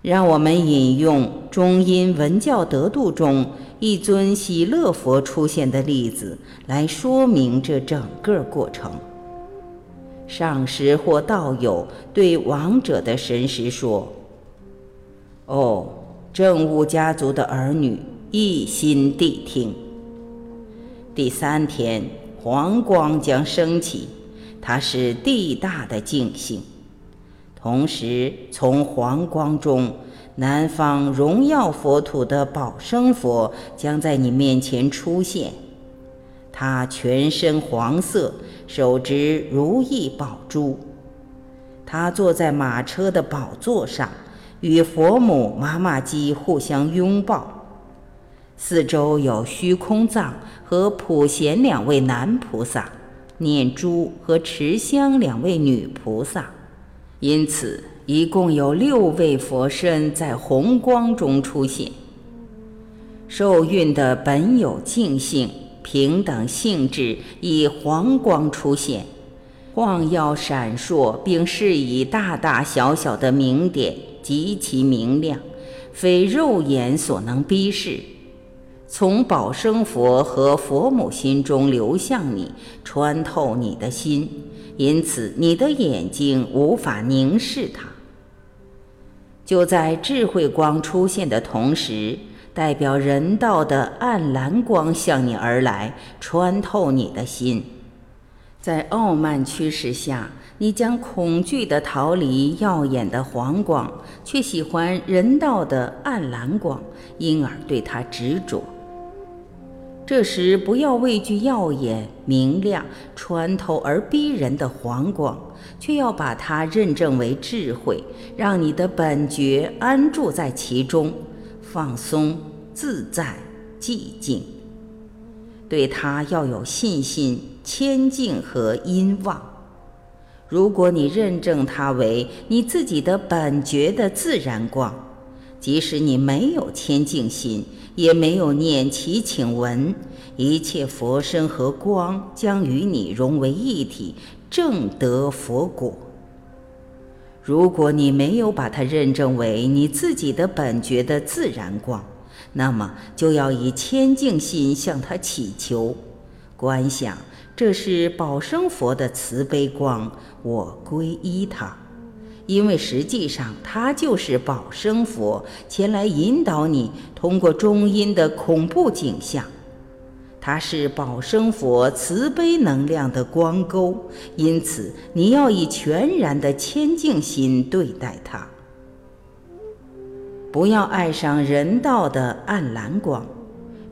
让我们引用中阴文教得度中一尊喜乐佛出现的例子来说明这整个过程。上师或道友对亡者的神识说：“哦，正悟家族的儿女一心谛听。第三天，黄光将升起，它是地大的净性。”同时，从黄光中，南方荣耀佛土的宝生佛将在你面前出现。他全身黄色，手执如意宝珠。他坐在马车的宝座上，与佛母妈妈鸡互相拥抱。四周有虚空藏和普贤两位男菩萨，念珠和持香两位女菩萨。因此，一共有六位佛身在红光中出现。受孕的本有净性、平等性质，以黄光出现，晃耀闪烁，并是以大大小小的明点，极其明亮，非肉眼所能逼视。从宝生佛和佛母心中流向你，穿透你的心。因此，你的眼睛无法凝视它。就在智慧光出现的同时，代表人道的暗蓝光向你而来，穿透你的心。在傲慢驱使下，你将恐惧地逃离耀眼的黄光，却喜欢人道的暗蓝光，因而对它执着。这时，不要畏惧耀眼、明亮、穿透而逼人的黄光，却要把它认证为智慧，让你的本觉安住在其中，放松、自在、寂静。对它要有信心、谦敬和殷望。如果你认证它为你自己的本觉的自然光，即使你没有谦敬心。也没有念其请文，一切佛身和光将与你融为一体，正得佛果。如果你没有把它认证为你自己的本觉的自然光，那么就要以谦敬心向他祈求，观想这是宝生佛的慈悲光，我皈依他。因为实际上，它就是宝生佛前来引导你通过中阴的恐怖景象。它是宝生佛慈悲能量的光沟，因此你要以全然的谦敬心对待它。不要爱上人道的暗蓝光，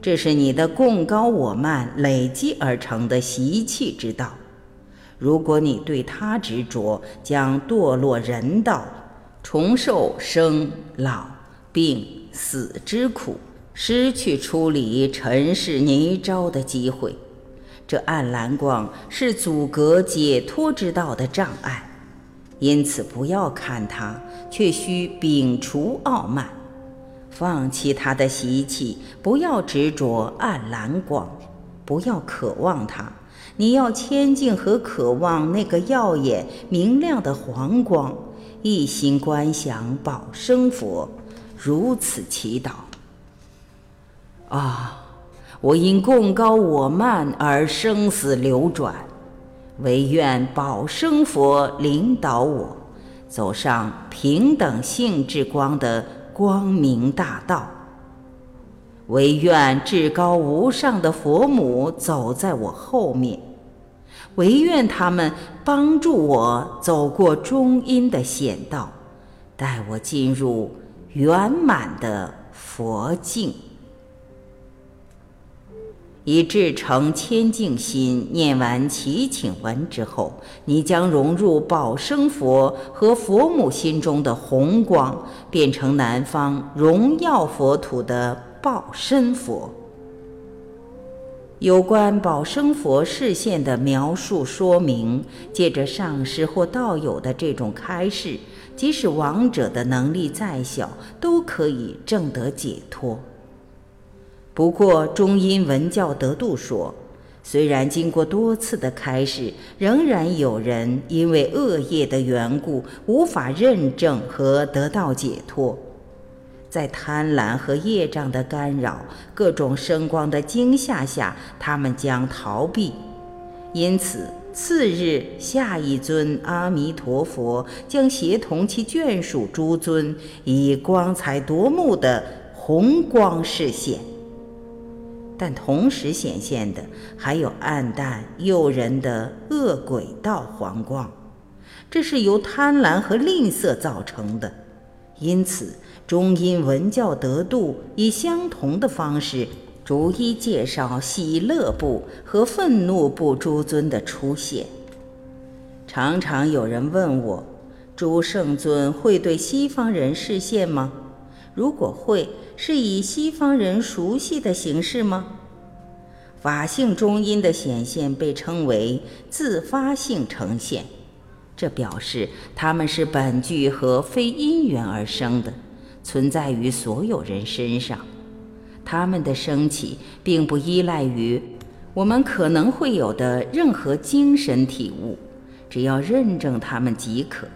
这是你的共高我慢累积而成的习气之道。如果你对他执着，将堕落人道，重受生老病死之苦，失去处理尘世泥沼的机会。这暗蓝光是阻隔解脱之道的障碍，因此不要看它，却需摒除傲慢，放弃他的习气，不要执着暗蓝光，不要渴望它。你要谦敬和渴望那个耀眼明亮的黄光，一心观想宝生佛，如此祈祷。啊，我因共高我慢而生死流转，唯愿宝生佛领导我，走上平等性之光的光明大道。唯愿至高无上的佛母走在我后面。唯愿他们帮助我走过中阴的险道，带我进入圆满的佛境。以至诚谦敬心念完祈请文之后，你将融入宝生佛和佛母心中的红光，变成南方荣耀佛土的报身佛。有关宝生佛视线的描述说明，借着上师或道友的这种开示，即使亡者的能力再小，都可以证得解脱。不过，中阴文教得度说，虽然经过多次的开示，仍然有人因为恶业的缘故，无法认证和得到解脱。在贪婪和业障的干扰、各种声光的惊吓下，他们将逃避。因此，次日下一尊阿弥陀佛将协同其眷属诸尊，以光彩夺目的红光示现。但同时显现的还有暗淡诱人的恶鬼道黄光，这是由贪婪和吝啬造成的。因此，中阴文教得度以相同的方式，逐一介绍喜乐部和愤怒部诸尊的出现。常常有人问我：诸圣尊会对西方人示现吗？如果会，是以西方人熟悉的形式吗？法性中阴的显现被称为自发性呈现，这表示他们是本具和非因缘而生的，存在于所有人身上。他们的升起并不依赖于我们可能会有的任何精神体悟，只要认证他们即可。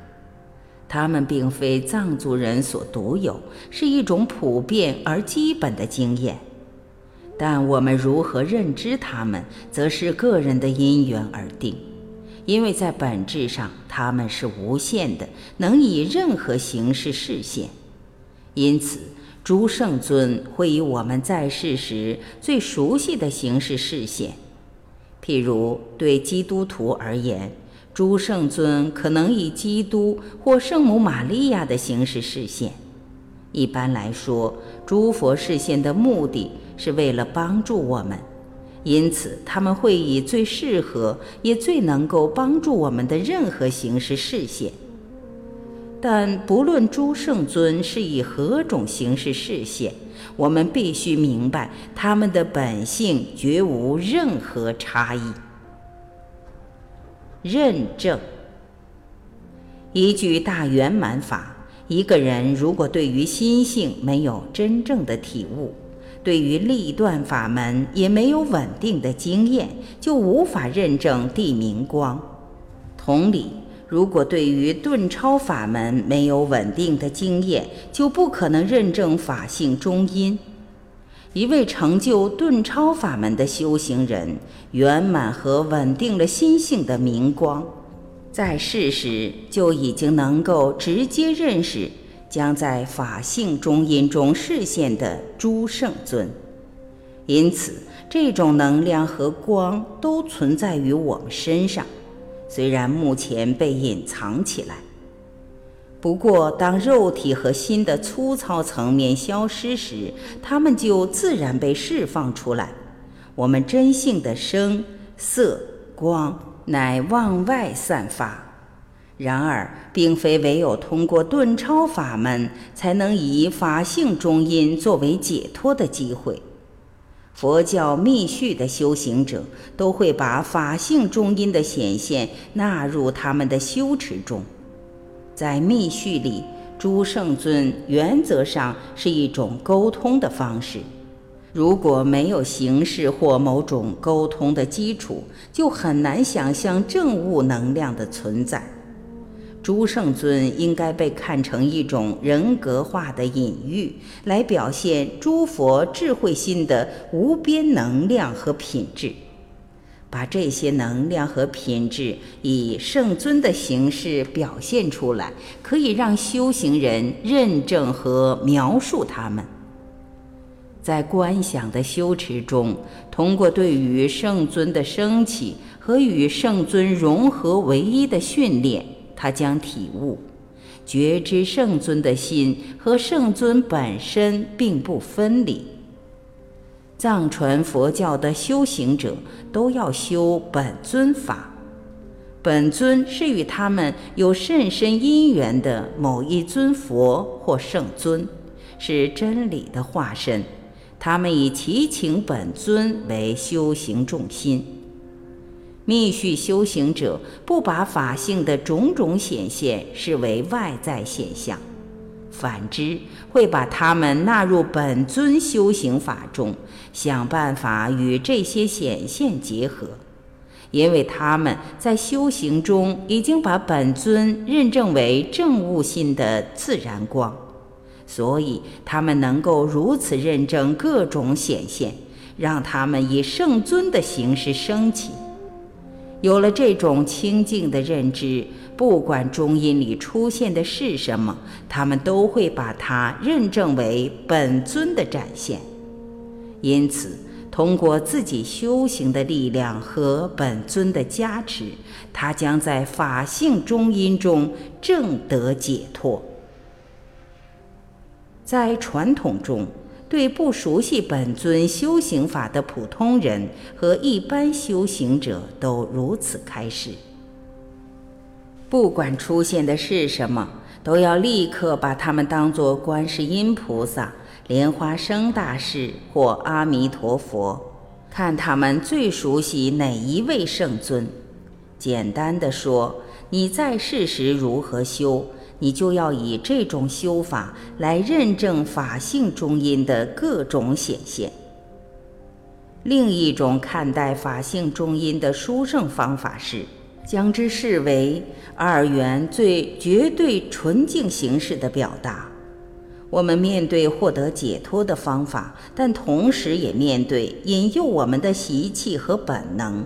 他们并非藏族人所独有，是一种普遍而基本的经验。但我们如何认知他们，则是个人的因缘而定。因为在本质上，他们是无限的，能以任何形式示现。因此，诸圣尊会以我们在世时最熟悉的形式示现。譬如对基督徒而言。诸圣尊可能以基督或圣母玛利亚的形式示现。一般来说，诸佛示现的目的是为了帮助我们，因此他们会以最适合也最能够帮助我们的任何形式示现。但不论诸圣尊是以何种形式示现，我们必须明白他们的本性绝无任何差异。认证，依据大圆满法，一个人如果对于心性没有真正的体悟，对于立断法门也没有稳定的经验，就无法认证地明光。同理，如果对于顿超法门没有稳定的经验，就不可能认证法性中因。一位成就顿超法门的修行人，圆满和稳定了心性的明光，在世时就已经能够直接认识将在法性中因中示现的诸圣尊。因此，这种能量和光都存在于我们身上，虽然目前被隐藏起来。不过，当肉体和心的粗糙层面消失时，它们就自然被释放出来。我们真性的声、色、光乃往外散发。然而，并非唯有通过顿超法门，才能以法性中阴作为解脱的机会。佛教密续的修行者都会把法性中阴的显现纳入他们的修持中。在密续里，诸圣尊原则上是一种沟通的方式。如果没有形式或某种沟通的基础，就很难想象正悟能量的存在。诸圣尊应该被看成一种人格化的隐喻，来表现诸佛智慧心的无边能量和品质。把这些能量和品质以圣尊的形式表现出来，可以让修行人认证和描述他们。在观想的修持中，通过对于圣尊的升起和与圣尊融合为一的训练，他将体悟觉知圣尊的心和圣尊本身并不分离。藏传佛教的修行者都要修本尊法，本尊是与他们有甚深因缘的某一尊佛或圣尊，是真理的化身。他们以祈请本尊为修行重心。密续修行者不把法性的种种显现视为外在现象。反之，会把他们纳入本尊修行法中，想办法与这些显现结合，因为他们在修行中已经把本尊认证为正悟心的自然光，所以他们能够如此认证各种显现，让他们以圣尊的形式升起。有了这种清净的认知，不管中阴里出现的是什么，他们都会把它认证为本尊的展现。因此，通过自己修行的力量和本尊的加持，他将在法性中阴中正得解脱。在传统中，对不熟悉本尊修行法的普通人和一般修行者都如此开示：不管出现的是什么，都要立刻把他们当作观世音菩萨、莲花生大士或阿弥陀佛，看他们最熟悉哪一位圣尊。简单的说，你在世时如何修？你就要以这种修法来认证法性中阴的各种显现。另一种看待法性中阴的殊胜方法是，将之视为二元最绝对纯净形式的表达。我们面对获得解脱的方法，但同时也面对引诱我们的习气和本能。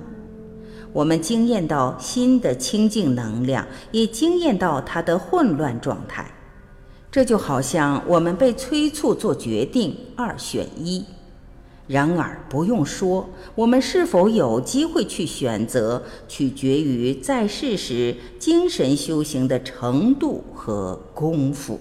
我们惊艳到新的清净能量，也惊艳到它的混乱状态。这就好像我们被催促做决定，二选一。然而不用说，我们是否有机会去选择，取决于在世时精神修行的程度和功夫。